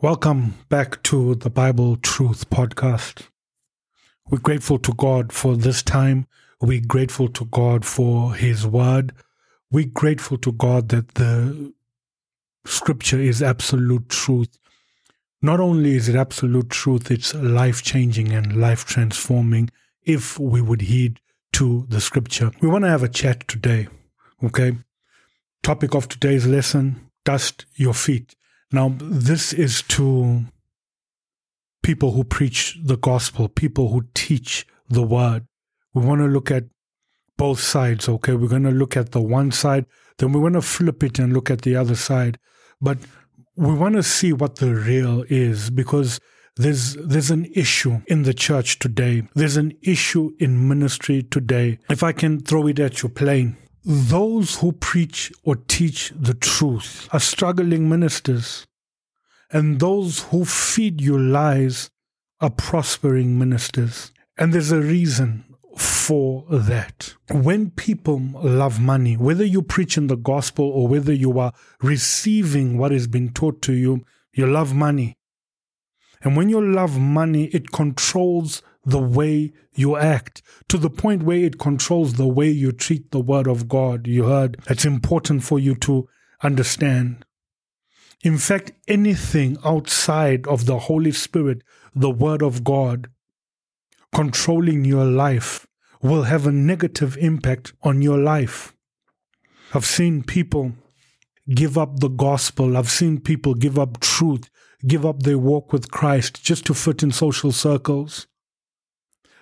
Welcome back to the Bible Truth Podcast. We're grateful to God for this time. We're grateful to God for His Word. We're grateful to God that the Scripture is absolute truth. Not only is it absolute truth, it's life changing and life transforming if we would heed to the Scripture. We want to have a chat today, okay? Topic of today's lesson dust your feet. Now, this is to people who preach the gospel, people who teach the word. We want to look at both sides, okay? We're going to look at the one side, then we're going to flip it and look at the other side. But we want to see what the real is because there's there's an issue in the church today. There's an issue in ministry today. If I can throw it at you plain, those who preach or teach the truth are struggling ministers, and those who feed you lies are prospering ministers. And there's a reason for that. When people love money, whether you preach in the gospel or whether you are receiving what has been taught to you, you love money. And when you love money, it controls the way you act to the point where it controls the way you treat the word of God. You heard it's important for you to understand. In fact, anything outside of the Holy Spirit, the word of God, controlling your life will have a negative impact on your life. I've seen people give up the gospel. I've seen people give up truth, give up their walk with Christ just to fit in social circles.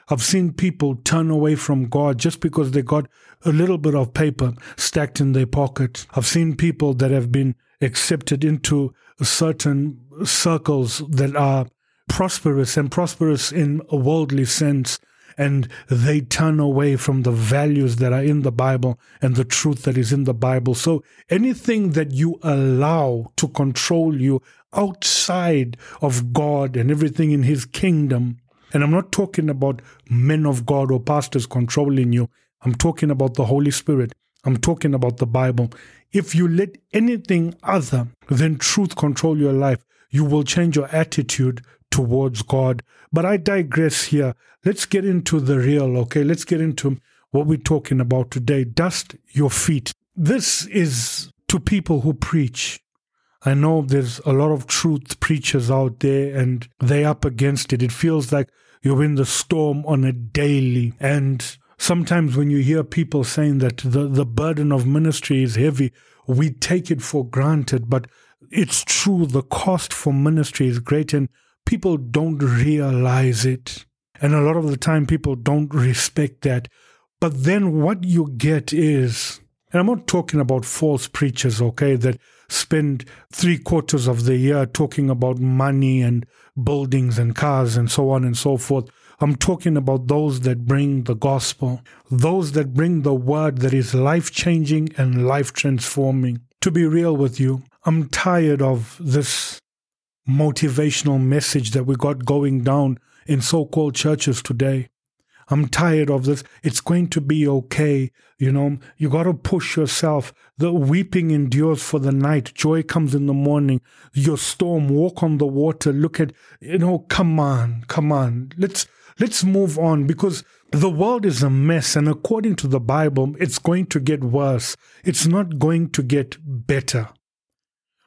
I've seen people turn away from God just because they got a little bit of paper stacked in their pocket. I've seen people that have been accepted into certain circles that are prosperous and prosperous in a worldly sense. And they turn away from the values that are in the Bible and the truth that is in the Bible. So anything that you allow to control you outside of God and everything in His kingdom and I'm not talking about men of God or pastors controlling you. I'm talking about the Holy Spirit. I'm talking about the Bible. If you let anything other than truth control your life, you will change your attitude towards God. But I digress here. Let's get into the real, okay? Let's get into what we're talking about today. Dust your feet. This is to people who preach. I know there's a lot of truth preachers out there and they up against it. It feels like you're in the storm on a daily. And sometimes when you hear people saying that the, the burden of ministry is heavy, we take it for granted. But it's true, the cost for ministry is great, and people don't realize it. And a lot of the time, people don't respect that. But then what you get is, and I'm not talking about false preachers, okay, that spend three quarters of the year talking about money and buildings and cars and so on and so forth. I'm talking about those that bring the gospel, those that bring the word that is life changing and life transforming. To be real with you, I'm tired of this motivational message that we got going down in so called churches today. I'm tired of this. It's going to be okay. You know, you got to push yourself. The weeping endures for the night. Joy comes in the morning. Your storm, walk on the water. Look at, you know, come on, come on. Let's, let's move on because the world is a mess. And according to the Bible, it's going to get worse. It's not going to get better.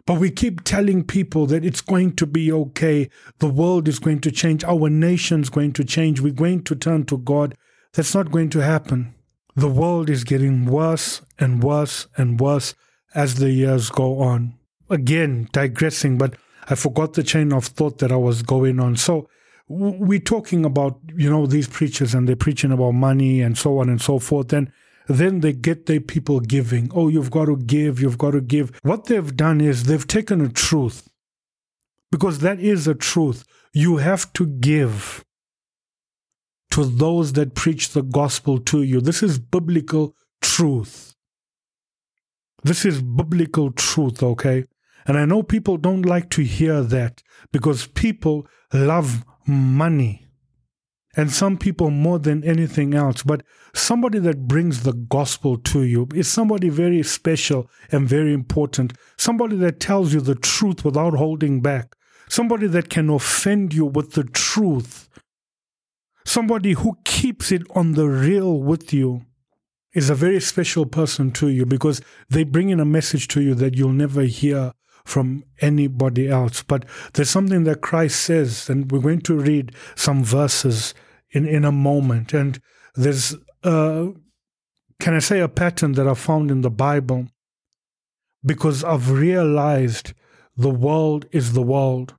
But we keep telling people that it's going to be okay. The world is going to change. Our nation's going to change. We're going to turn to God. That's not going to happen. The world is getting worse and worse and worse as the years go on. Again, digressing, but I forgot the chain of thought that I was going on. So we're talking about, you know, these preachers and they're preaching about money and so on and so forth. And then they get their people giving. Oh, you've got to give, you've got to give. What they've done is they've taken a truth, because that is a truth. You have to give to those that preach the gospel to you. This is biblical truth. This is biblical truth, okay? And I know people don't like to hear that because people love money and some people more than anything else. But somebody that brings the gospel to you is somebody very special and very important. Somebody that tells you the truth without holding back. somebody that can offend you with the truth, somebody who keeps it on the real with you is a very special person to you because they bring in a message to you that you'll never hear from anybody else. But there's something that Christ says, and we're going to read some verses in, in a moment. And there's, can I say, a pattern that I found in the Bible because I've realized the world is the world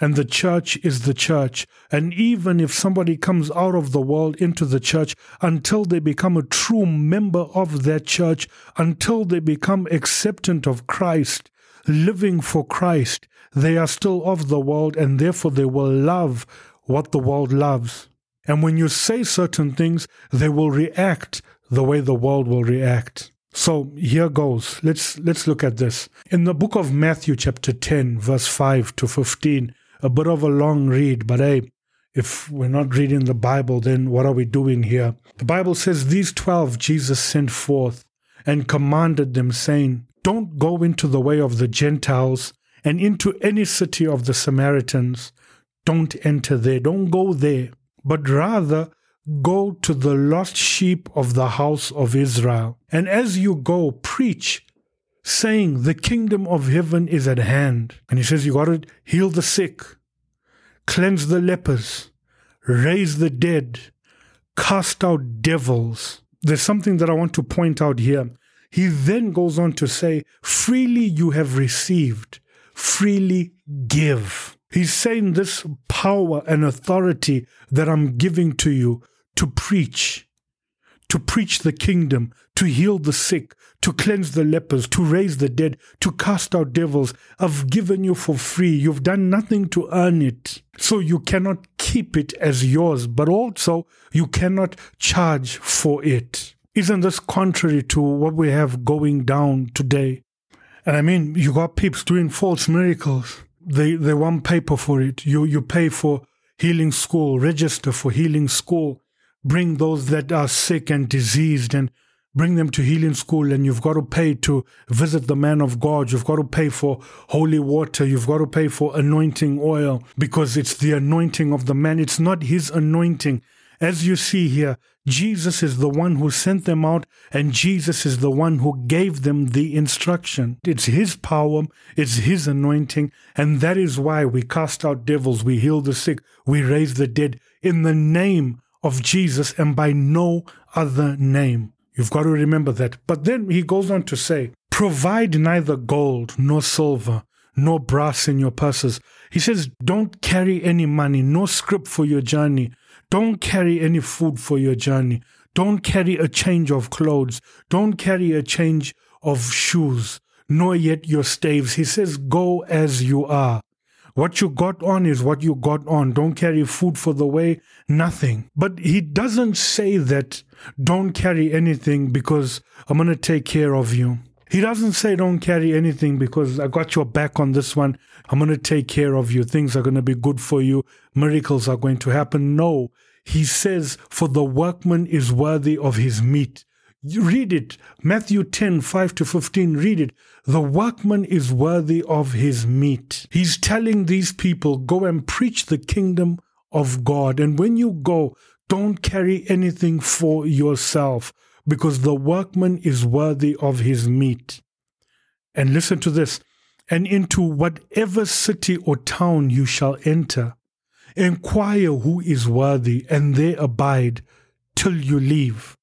and the church is the church. And even if somebody comes out of the world into the church, until they become a true member of that church, until they become acceptant of Christ, living for Christ, they are still of the world and therefore they will love what the world loves. And when you say certain things, they will react the way the world will react. So here goes. Let's let's look at this. In the book of Matthew chapter 10 verse 5 to 15, a bit of a long read, but hey, if we're not reading the Bible, then what are we doing here? The Bible says these 12 Jesus sent forth and commanded them, saying, Don't go into the way of the Gentiles and into any city of the Samaritans. Don't enter there, don't go there, but rather go to the lost sheep of the house of Israel. And as you go, preach saying, The kingdom of heaven is at hand. And he says, You got to heal the sick, cleanse the lepers, raise the dead, cast out devils. There's something that I want to point out here. He then goes on to say, Freely you have received, freely give. He's saying this power and authority that I'm giving to you to preach, to preach the kingdom, to heal the sick, to cleanse the lepers, to raise the dead, to cast out devils. I've given you for free. You've done nothing to earn it. So you cannot keep it as yours, but also you cannot charge for it. Isn't this contrary to what we have going down today? And I mean, you got peeps doing false miracles. They they want paper for it. You you pay for healing school, register for healing school, bring those that are sick and diseased and bring them to healing school and you've got to pay to visit the man of God. You've got to pay for holy water. You've got to pay for anointing oil because it's the anointing of the man. It's not his anointing. As you see here, Jesus is the one who sent them out, and Jesus is the one who gave them the instruction. It's His power, it's His anointing, and that is why we cast out devils, we heal the sick, we raise the dead in the name of Jesus and by no other name. You've got to remember that. But then he goes on to say, provide neither gold nor silver nor brass in your purses. He says, don't carry any money, no scrip for your journey. Don't carry any food for your journey. Don't carry a change of clothes. Don't carry a change of shoes, nor yet your staves. He says, go as you are. What you got on is what you got on. Don't carry food for the way, nothing. But he doesn't say that don't carry anything because I'm going to take care of you. He doesn't say don't carry anything because I got your back on this one. I'm going to take care of you. Things are going to be good for you. Miracles are going to happen. No, he says, for the workman is worthy of his meat. Read it. Matthew 10, 5 to 15. Read it. The workman is worthy of his meat. He's telling these people, go and preach the kingdom of God. And when you go, don't carry anything for yourself because the workman is worthy of his meat. And listen to this. And into whatever city or town you shall enter, inquire who is worthy and there abide till you leave.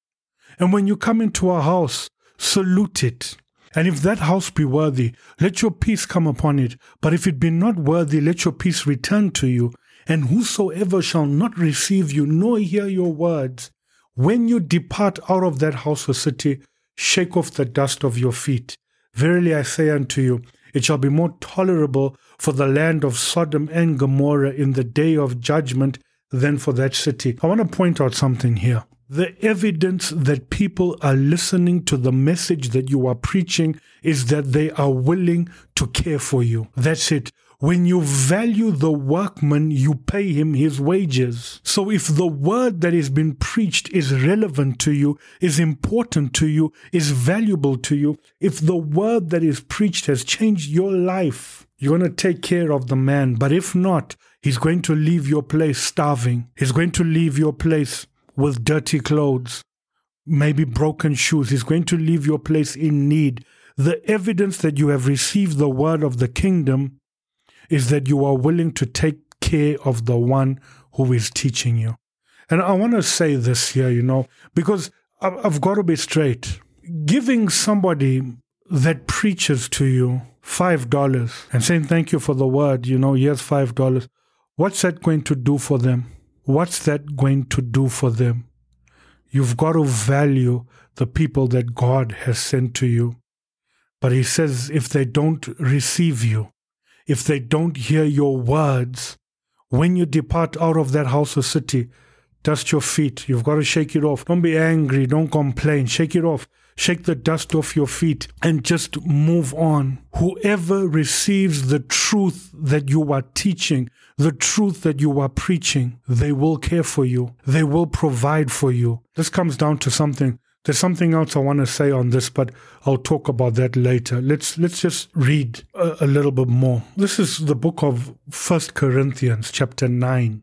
And when you come into a house, salute it. And if that house be worthy, let your peace come upon it. But if it be not worthy, let your peace return to you. And whosoever shall not receive you, nor hear your words, when you depart out of that house or city, shake off the dust of your feet. Verily I say unto you, it shall be more tolerable for the land of Sodom and Gomorrah in the day of judgment than for that city. I want to point out something here. The evidence that people are listening to the message that you are preaching is that they are willing to care for you. That's it. When you value the workman, you pay him his wages. So if the word that has been preached is relevant to you, is important to you, is valuable to you, if the word that is preached has changed your life, you're going to take care of the man. But if not, he's going to leave your place starving. He's going to leave your place with dirty clothes, maybe broken shoes. He's going to leave your place in need. The evidence that you have received the word of the kingdom is that you are willing to take care of the one who is teaching you. And I want to say this here, you know, because I've got to be straight. Giving somebody that preaches to you $5 and saying thank you for the word, you know, here's $5, what's that going to do for them? What's that going to do for them? You've got to value the people that God has sent to you. But He says if they don't receive you, if they don't hear your words, when you depart out of that house or city, dust your feet. You've got to shake it off. Don't be angry. Don't complain. Shake it off. Shake the dust off your feet and just move on. Whoever receives the truth that you are teaching, the truth that you are preaching, they will care for you. They will provide for you. This comes down to something there's something else I want to say on this, but I'll talk about that later. Let's let's just read a, a little bit more. This is the book of First Corinthians, chapter nine,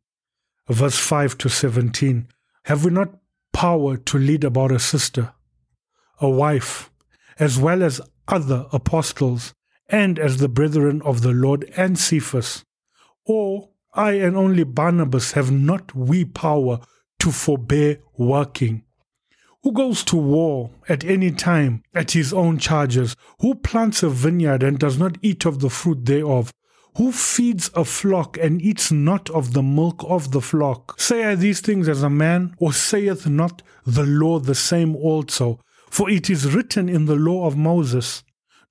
verse five to seventeen. Have we not power to lead about a sister, a wife, as well as other apostles, and as the brethren of the Lord and Cephas? Or I and only Barnabas have not we power to forbear working? Who goes to war at any time at his own charges? Who plants a vineyard and does not eat of the fruit thereof? Who feeds a flock and eats not of the milk of the flock? Say I these things as a man, or saith not the law the same also? For it is written in the law of Moses,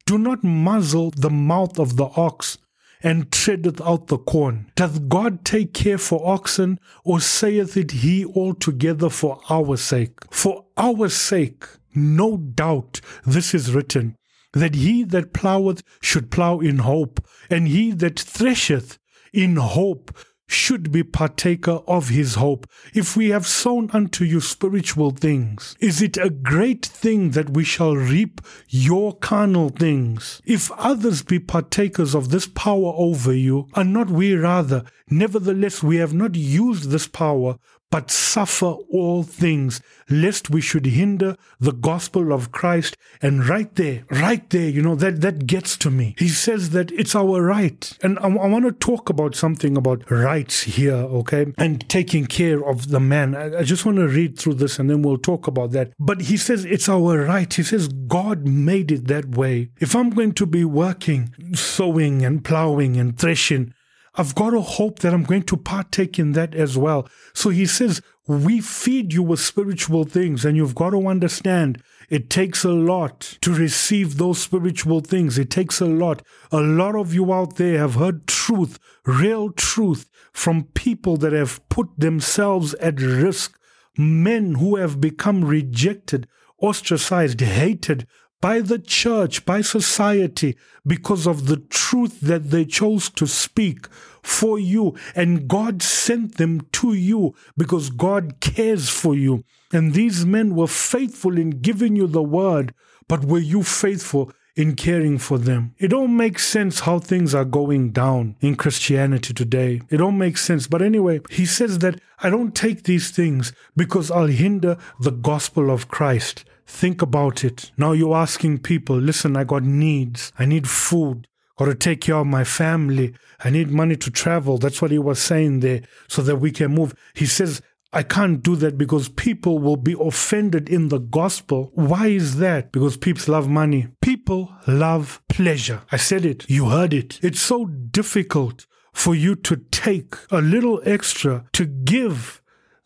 Do not muzzle the mouth of the ox, and treadeth out the corn. Doth God take care for oxen, or saith it he altogether for our sake? For our sake, no doubt this is written, that he that ploweth should plow in hope, and he that thresheth in hope should be partaker of his hope. If we have sown unto you spiritual things, is it a great thing that we shall reap your carnal things? If others be partakers of this power over you, are not we rather? Nevertheless, we have not used this power, but suffer all things, lest we should hinder the gospel of Christ. And right there, right there, you know, that, that gets to me. He says that it's our right. And I, I want to talk about something about rights here, okay? And taking care of the man. I, I just want to read through this and then we'll talk about that. But he says it's our right. He says God made it that way. If I'm going to be working, sowing and plowing and threshing, I've got to hope that I'm going to partake in that as well. So he says, we feed you with spiritual things, and you've got to understand it takes a lot to receive those spiritual things. It takes a lot. A lot of you out there have heard truth, real truth, from people that have put themselves at risk, men who have become rejected, ostracized, hated by the church, by society, because of the truth that they chose to speak for you. And God sent them to you because God cares for you. And these men were faithful in giving you the word, but were you faithful in caring for them. It don't make sense how things are going down in Christianity today. It don't make sense. But anyway, he says that I don't take these things because I'll hinder the gospel of Christ. Think about it. Now you're asking people, listen, I got needs. I need food. Got to take care of my family. I need money to travel. That's what he was saying there so that we can move. He says, I can't do that because people will be offended in the gospel. Why is that? Because people love money. People love pleasure. I said it. You heard it. It's so difficult for you to take a little extra to give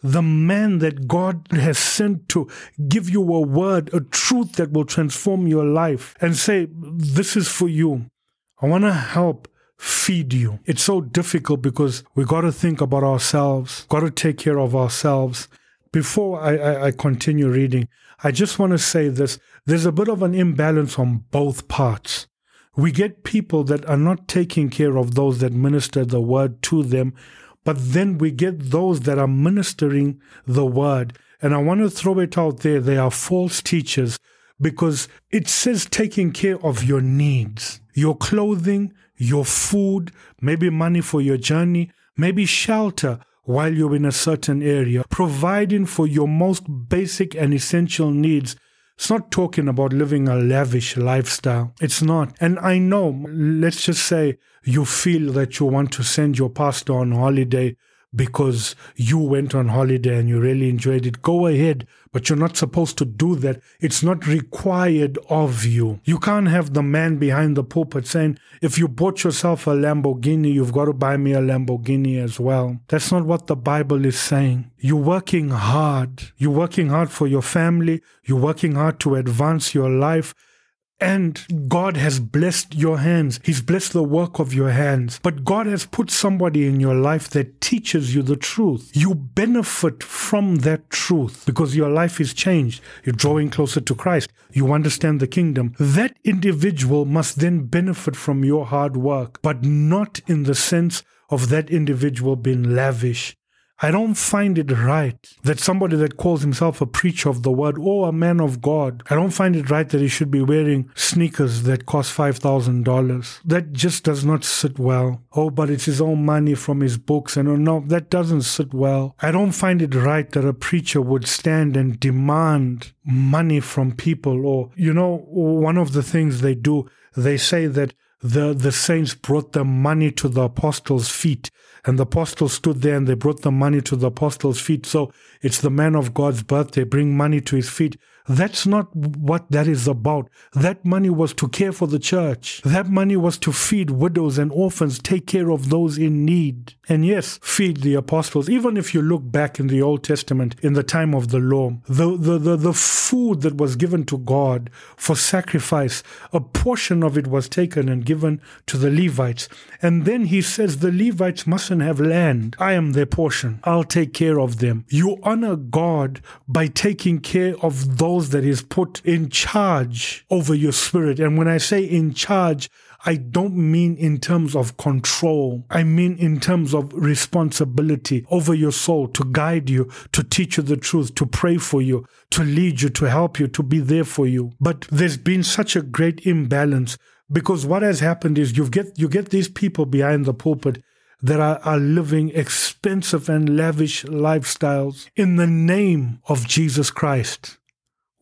the man that God has sent to give you a word, a truth that will transform your life and say, this is for you. I want to help feed you. It's so difficult because we got to think about ourselves, got to take care of ourselves. Before I, I, I continue reading, I just want to say this there's a bit of an imbalance on both parts. We get people that are not taking care of those that minister the word to them, but then we get those that are ministering the word. And I want to throw it out there. They are false teachers because it says taking care of your needs, your clothing, your food, maybe money for your journey, maybe shelter while you're in a certain area, providing for your most basic and essential needs. It's not talking about living a lavish lifestyle. It's not. And I know, let's just say you feel that you want to send your pastor on holiday because you went on holiday and you really enjoyed it, go ahead. But you're not supposed to do that. It's not required of you. You can't have the man behind the pulpit saying, if you bought yourself a Lamborghini, you've got to buy me a Lamborghini as well. That's not what the Bible is saying. You're working hard. You're working hard for your family. You're working hard to advance your life. And God has blessed your hands. He's blessed the work of your hands. But God has put somebody in your life that teaches you the truth. You benefit from that truth because your life is changed. You're drawing closer to Christ. You understand the kingdom. That individual must then benefit from your hard work, but not in the sense of that individual being lavish I don't find it right that somebody that calls himself a preacher of the word or a man of God, I don't find it right that he should be wearing sneakers that cost $5,000. That just does not sit well. Oh, but it's his own money from his books. And oh, no, that doesn't sit well. I don't find it right that a preacher would stand and demand money from people. Or, you know, one of the things they do, they say that the, the saints brought the money to the apostles' feet and the apostles stood there and they brought the money to the apostles' feet. So it's the man of God's birthday. Bring money to his feet. That's not what that is about. That money was to care for the church. That money was to feed widows and orphans, take care of those in need. And yes, feed the apostles. Even if you look back in the Old Testament, in the time of the law, the, the, the, the food that was given to God for sacrifice, a portion of it was taken and given to the Levites. And then he says the Levites mustn't have land. I am their portion. I'll take care of them. You honor God by taking care of those that is put in charge over your spirit. And when I say in charge, I don't mean in terms of control. I mean in terms of responsibility over your soul to guide you, to teach you the truth, to pray for you, to lead you, to help you, to be there for you. But there's been such a great imbalance because what has happened is you get you get these people behind the pulpit that are, are living expensive and lavish lifestyles in the name of Jesus Christ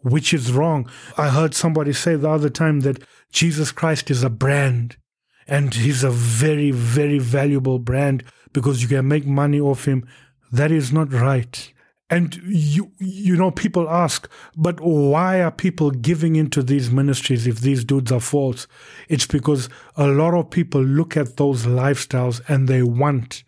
which is wrong. I heard somebody say the other time that Jesus Christ is a brand and he's a very, very valuable brand because you can make money off him. That is not right. And you, you know, people ask, but why are people giving into these ministries if these dudes are false? It's because a lot of people look at those lifestyles and they want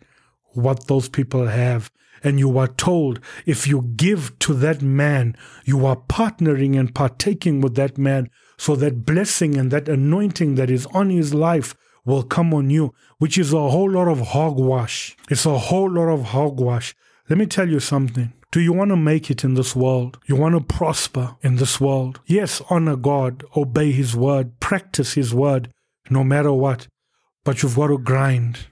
what those people have and you are told if you give to that man, you are partnering and partaking with that man so that blessing and that anointing that is on his life will come on you, which is a whole lot of hogwash. It's a whole lot of hogwash. Let me tell you something. Do you want to make it in this world? You want to prosper in this world? Yes, honor God, obey His word, practice His word, no matter what. But you've got to grind.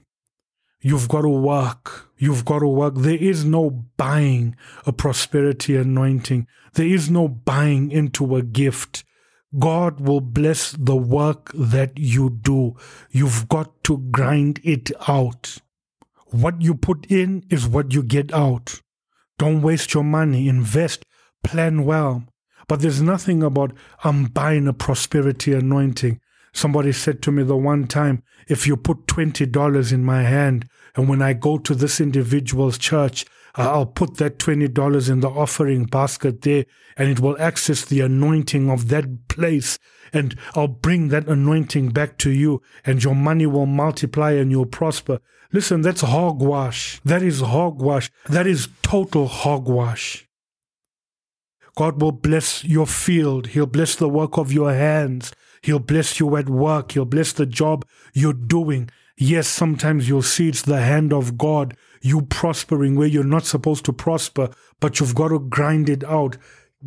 You've got to work. You've got to work. There is no buying a prosperity anointing. There is no buying into a gift. God will bless the work that you do. You've got to grind it out. What you put in is what you get out. Don't waste your money. Invest. Plan well. But there's nothing about I'm buying a prosperity anointing. Somebody said to me the one time, if you put $20 in my hand, and when I go to this individual's church, uh, I'll put that $20 in the offering basket there, and it will access the anointing of that place. And I'll bring that anointing back to you, and your money will multiply and you'll prosper. Listen, that's hogwash. That is hogwash. That is total hogwash. God will bless your field. He'll bless the work of your hands. He'll bless you at work. He'll bless the job you're doing. Yes, sometimes you'll see it's the hand of God, you prospering where you're not supposed to prosper, but you've got to grind it out.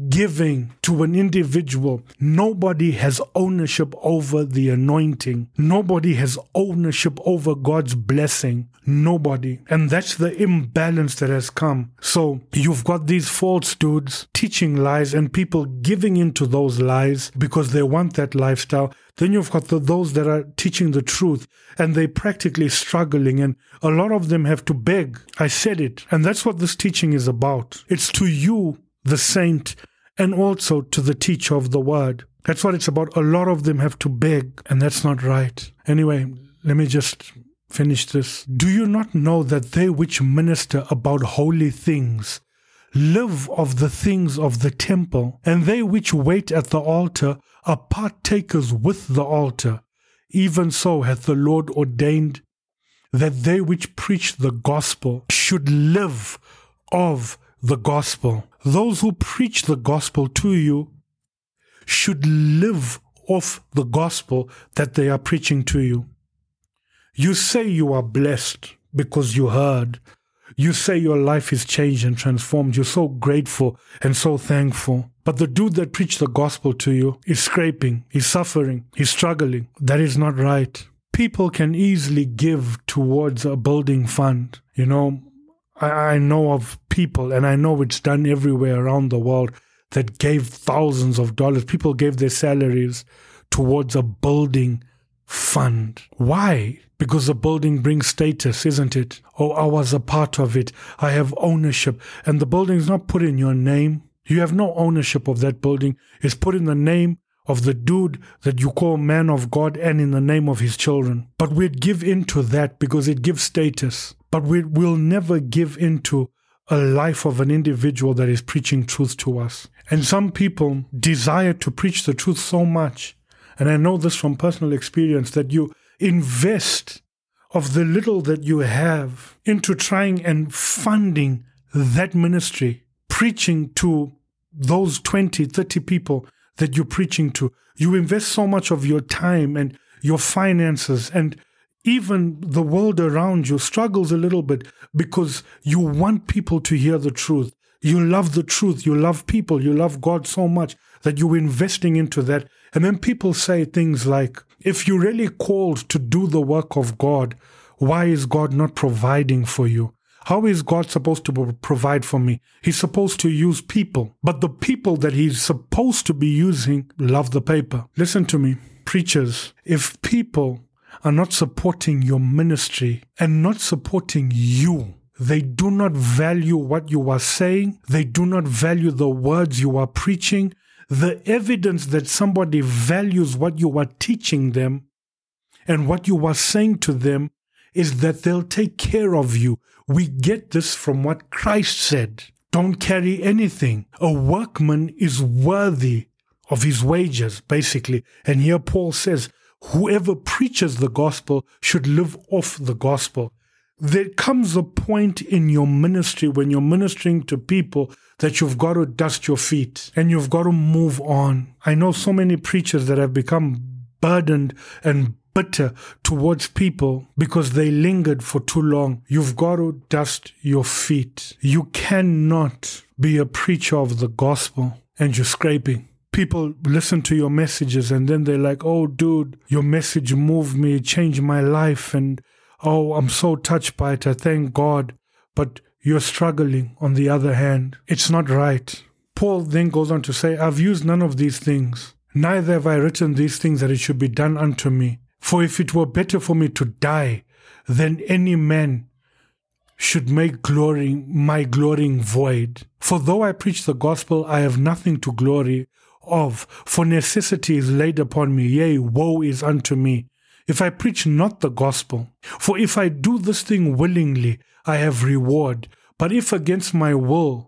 Giving to an individual, nobody has ownership over the anointing. Nobody has ownership over God's blessing. Nobody. And that's the imbalance that has come. So you've got these false dudes teaching lies and people giving into those lies because they want that lifestyle. Then you've got the, those that are teaching the truth and they're practically struggling and a lot of them have to beg. I said it. And that's what this teaching is about. It's to you the saint, and also to the teacher of the word. That's what it's about. A lot of them have to beg, and that's not right. Anyway, let me just finish this. Do you not know that they which minister about holy things live of the things of the temple, and they which wait at the altar are partakers with the altar? Even so hath the Lord ordained that they which preach the gospel should live of the gospel. Those who preach the gospel to you should live off the gospel that they are preaching to you. You say you are blessed because you heard. You say your life is changed and transformed. You're so grateful and so thankful. But the dude that preached the gospel to you is scraping, he's suffering, he's struggling. That is not right. People can easily give towards a building fund. You know, I, I know of people, and I know it's done everywhere around the world, that gave thousands of dollars. People gave their salaries towards a building fund. Why? Because the building brings status, isn't it? Oh, I was a part of it. I have ownership. And the building is not put in your name. You have no ownership of that building. It's put in the name of the dude that you call man of God and in the name of his children. But we'd give in to that because it gives status but we will never give into a life of an individual that is preaching truth to us. And some people desire to preach the truth so much, and I know this from personal experience, that you invest of the little that you have into trying and funding that ministry, preaching to those 20, 30 people that you're preaching to. You invest so much of your time and your finances and even the world around you struggles a little bit because you want people to hear the truth. You love the truth. You love people. You love God so much that you're investing into that. And then people say things like, if you're really called to do the work of God, why is God not providing for you? How is God supposed to provide for me? He's supposed to use people, but the people that he's supposed to be using love the paper. Listen to me, preachers. If people are not supporting your ministry and not supporting you. They do not value what you are saying. They do not value the words you are preaching. The evidence that somebody values what you are teaching them and what you are saying to them is that they'll take care of you. We get this from what Christ said. Don't carry anything. A workman is worthy of his wages, basically. And here Paul says, whoever preaches the gospel should live off the gospel. There comes a point in your ministry when you're ministering to people that you've got to dust your feet and you've got to move on. I know so many preachers that have become burdened and bitter towards people because they lingered for too long. You've got to dust your feet. You cannot be a preacher of the gospel and you're scraping people listen to your messages and then they're like, oh, dude, your message moved me, changed my life. And oh, I'm so touched by it. I thank God. But you're struggling on the other hand. It's not right. Paul then goes on to say, I've used none of these things. Neither have I written these things that it should be done unto me. For if it were better for me to die than any man should make glory my glorying void. For though I preach the gospel, I have nothing to glory, of, for necessity is laid upon me, yea, woe is unto me, if I preach not the gospel. For if I do this thing willingly, I have reward. But if against my will,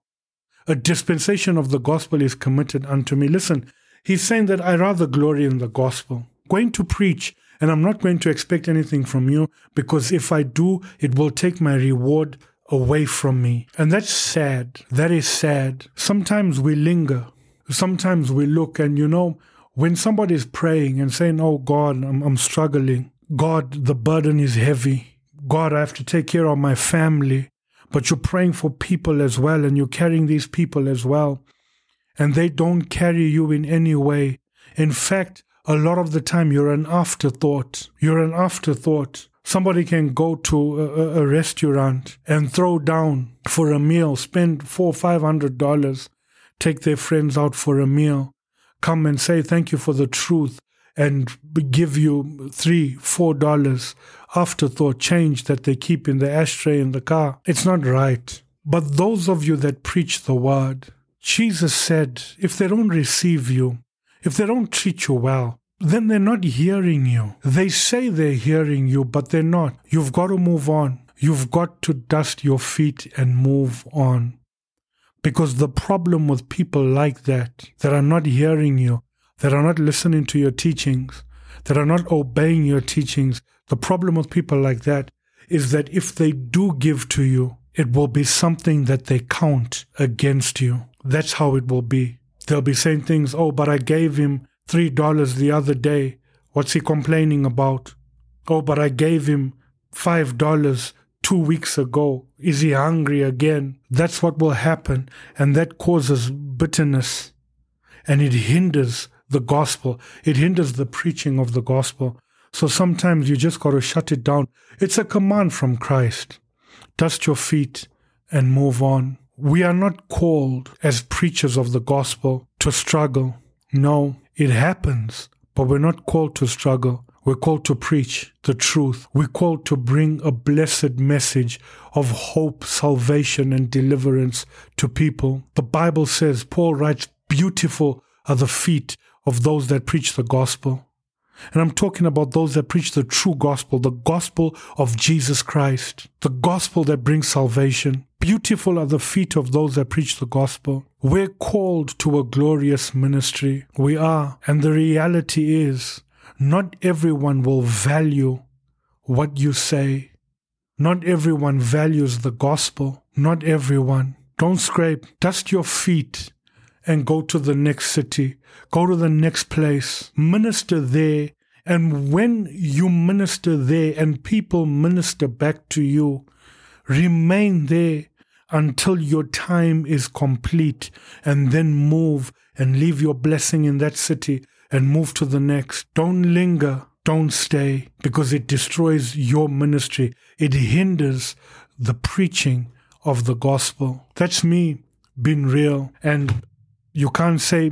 a dispensation of the gospel is committed unto me. Listen, he's saying that I rather glory in the gospel. Going to preach, and I'm not going to expect anything from you, because if I do, it will take my reward away from me. And that's sad. That is sad. Sometimes we linger sometimes we look and you know, when somebody is praying and saying, Oh God, I'm, I'm struggling. God, the burden is heavy. God, I have to take care of my family. But you're praying for people as well and you're carrying these people as well. and they don't carry you in any way. In fact, a lot of the time you're an afterthought. You're an afterthought. Somebody can go to a, a restaurant and throw down for a meal, spend four, five hundred dollars, take their friends out for a meal, come and say thank you for the truth, and give you three, four dollars afterthought change that they keep in the ashtray in the car. It's not right. But those of you that preach the word, Jesus said, if they don't receive you, if they don't treat you well, then they're not hearing you. They say they're hearing you, but they're not. You've got to move on. You've got to dust your feet and move on. Because the problem with people like that, that are not hearing you, that are not listening to your teachings, that are not obeying your teachings, the problem with people like that is that if they do give to you, it will be something that they count against you. That's how it will be. They'll be saying things, oh, but I gave him $3 the other day. What's he complaining about? Oh, but I gave him $5 two weeks ago. Is he hungry again? That's what will happen. And that causes bitterness and it hinders the gospel. It hinders the preaching of the gospel. So sometimes you just got to shut it down. It's a command from Christ. Dust your feet and move on. We are not called as preachers of the gospel to struggle. No, it happens, but we're not called to struggle. We're called to preach the truth. We're called to bring a blessed message of hope, salvation, and deliverance to people. The Bible says, Paul writes, Beautiful are the feet of those that preach the gospel. And I'm talking about those that preach the true gospel, the gospel of Jesus Christ, the gospel that brings salvation. Beautiful are the feet of those that preach the gospel. We're called to a glorious ministry. We are. And the reality is, not everyone will value what you say. Not everyone values the gospel. Not everyone. Don't scrape. Dust your feet and go to the next city, go to the next place, minister there. And when you minister there and people minister back to you, remain there until your time is complete and then move and leave your blessing in that city and move to the next. Don't linger. Don't stay because it destroys your ministry. It hinders the preaching of the gospel. That's me being real. And you can't say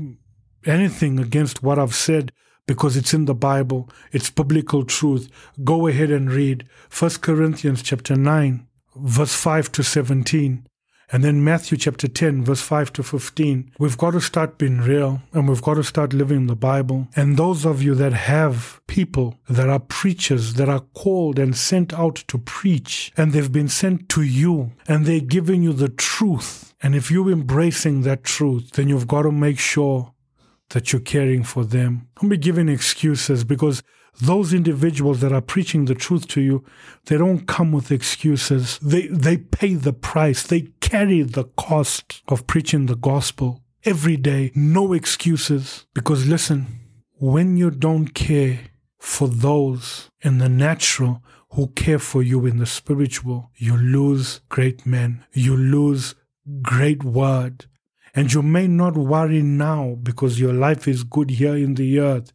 anything against what I've said because it's in the Bible. It's biblical truth. Go ahead and read 1 Corinthians chapter 9, verse 5 to 17. And then Matthew chapter 10, verse 5 to 15. We've got to start being real and we've got to start living the Bible. And those of you that have people that are preachers, that are called and sent out to preach, and they've been sent to you, and they're giving you the truth. And if you're embracing that truth, then you've got to make sure that you're caring for them. Don't be giving excuses because those individuals that are preaching the truth to you, they don't come with excuses. They, they pay the price. They carry the cost of preaching the gospel every day. No excuses. Because listen, when you don't care for those in the natural who care for you in the spiritual, you lose great men. You lose great word. And you may not worry now because your life is good here in the earth.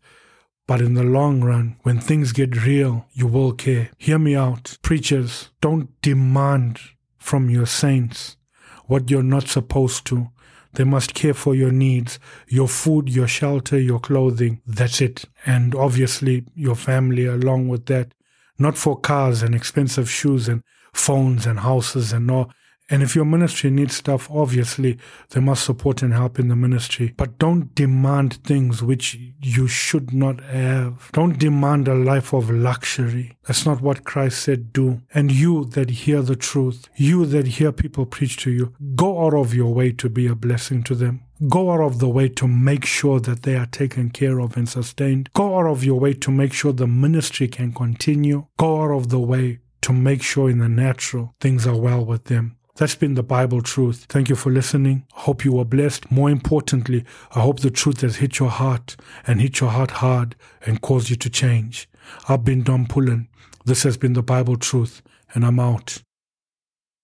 But in the long run, when things get real, you will care. Hear me out. Preachers, don't demand from your saints what you're not supposed to. They must care for your needs, your food, your shelter, your clothing. That's it. And obviously, your family along with that. Not for cars and expensive shoes and phones and houses and all. And if your ministry needs stuff, obviously they must support and help in the ministry. But don't demand things which you should not have. Don't demand a life of luxury. That's not what Christ said do. And you that hear the truth, you that hear people preach to you, go out of your way to be a blessing to them. Go out of the way to make sure that they are taken care of and sustained. Go out of your way to make sure the ministry can continue. Go out of the way to make sure in the natural things are well with them. That's been the Bible truth. Thank you for listening. Hope you were blessed. More importantly, I hope the truth has hit your heart and hit your heart hard and caused you to change. I've been Don Pullen. This has been the Bible truth, and I'm out.